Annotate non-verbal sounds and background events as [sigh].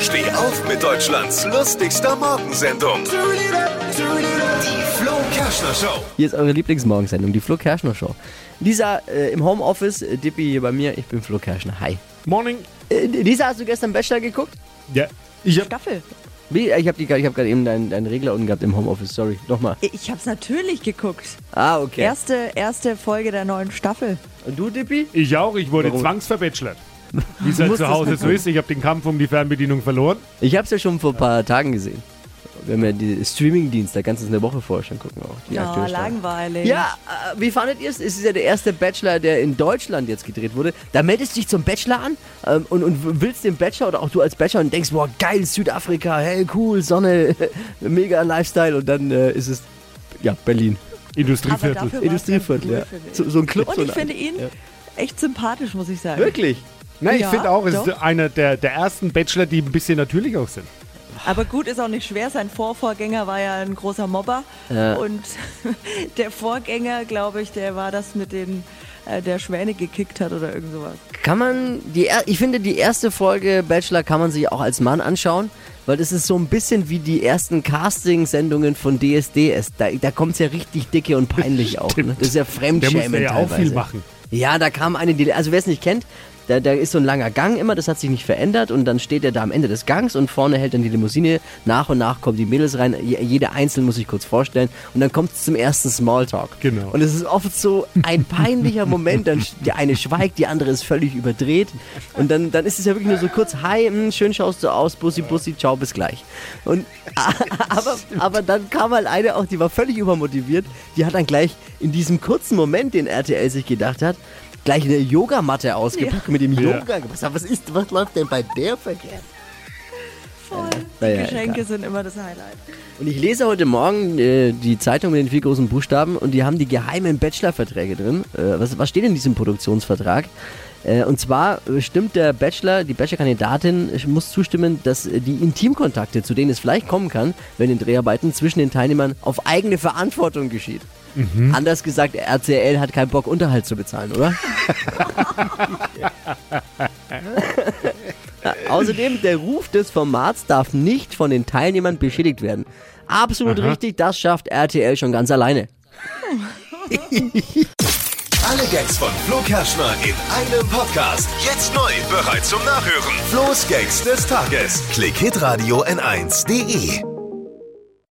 Steh auf mit Deutschlands lustigster Morgensendung. Die Flo Kerschner Show. Hier ist eure Lieblingsmorgensendung, die Flo Kerschner Show. Lisa äh, im Homeoffice, äh, Dippy hier bei mir, ich bin Flo Kerschner. Hi. Morning. Äh, Lisa, hast du gestern Bachelor geguckt? Ja, ich hab, Staffel. Wie? Ich habe hab gerade eben deinen, deinen Regler unten gehabt im Homeoffice, sorry. Nochmal. Ich hab's natürlich geguckt. Ah, okay. Erste, erste Folge der neuen Staffel. Und du, Dippy? ich auch, ich wurde Warum? zwangsverbachelert. Wie es halt zu Hause so ist, ich habe den Kampf um die Fernbedienung verloren. Ich habe es ja schon vor ein paar Tagen gesehen. Wir haben ja die Streaming-Dienst, da kannst du es eine Woche vorher schon gucken auch. Die Ja, langweilig. Ja, äh, wie fandet ihr es? Es ist ja der erste Bachelor, der in Deutschland jetzt gedreht wurde. Da meldest du dich zum Bachelor an ähm, und, und willst den Bachelor oder auch du als Bachelor und denkst, boah, geil, Südafrika, hey, cool, Sonne, [laughs] mega Lifestyle und dann äh, ist es, ja, Berlin. Aber Industrieviertel. Industrieviertel, ja. So, so ein Club. Und ich finde ihn Ja. Echt sympathisch, muss ich sagen. Wirklich? Nein, ich Ja, finde auch, es doch. ist einer der, der ersten Bachelor, die ein bisschen natürlich auch sind. Aber gut, ist auch nicht schwer. Sein Vorvorgänger war ja ein großer Mobber. Ja. Und [laughs] der Vorgänger, glaube ich, der war das mit den, äh, der Schwäne gekickt hat oder irgend sowas. Kann man, die, ich finde, die erste Folge Bachelor kann man sich auch als Mann anschauen, weil das ist so ein bisschen wie die ersten Casting-Sendungen von DSDS. Da, da kommt es ja richtig dicke und peinlich [laughs] auch. Ne? Das ist ja Der Fremdschämen musste ja auch teilweise. viel machen. Ja, da kam eine, die, also wer es nicht kennt, da, da ist so ein langer Gang immer, das hat sich nicht verändert und dann steht er da am Ende des Gangs und vorne hält dann die Limousine, nach und nach kommen die Mädels rein, Je- jede einzelne muss sich kurz vorstellen und dann kommt es zum ersten Smalltalk. Genau. Und es ist oft so ein peinlicher Moment, dann die eine schweigt, die andere ist völlig überdreht und dann, dann ist es ja wirklich nur so kurz, hi, mh, schön schaust du aus, bussi, bussi, ciao, bis gleich. Und, [laughs] aber, aber dann kam halt eine auch, die war völlig übermotiviert, die hat dann gleich in diesem kurzen Moment, den RTL sich gedacht hat, gleich eine Yogamatte ausgepackt mit dem Ja. Yoga. Was, was, ist, was läuft denn bei der verkehrt? Voll. Die Geschenke egal. sind immer das Highlight. Und ich lese heute Morgen äh, die Zeitung mit den vier großen Buchstaben und die haben die geheimen Bachelor-Verträge drin. Äh, was, was steht in diesem Produktionsvertrag? Äh, und zwar stimmt der Bachelor, die Bachelor-Kandidatin muss zustimmen, dass die Intimkontakte, zu denen es vielleicht kommen kann, wenn in Dreharbeiten zwischen den Teilnehmern auf eigene Verantwortung geschieht. Anders gesagt, RCL hat keinen Bock, Unterhalt zu bezahlen, oder? [laughs] Außerdem, der Ruf des Formats darf nicht von den Teilnehmern beschädigt werden. Absolut richtig, das schafft RTL schon ganz alleine. [laughs] Alle Gags von Flo Kerschner in einem Podcast. Jetzt neu, bereit zum Nachhören. Flo's Gags des Tages. Klick Hitradio N1.de.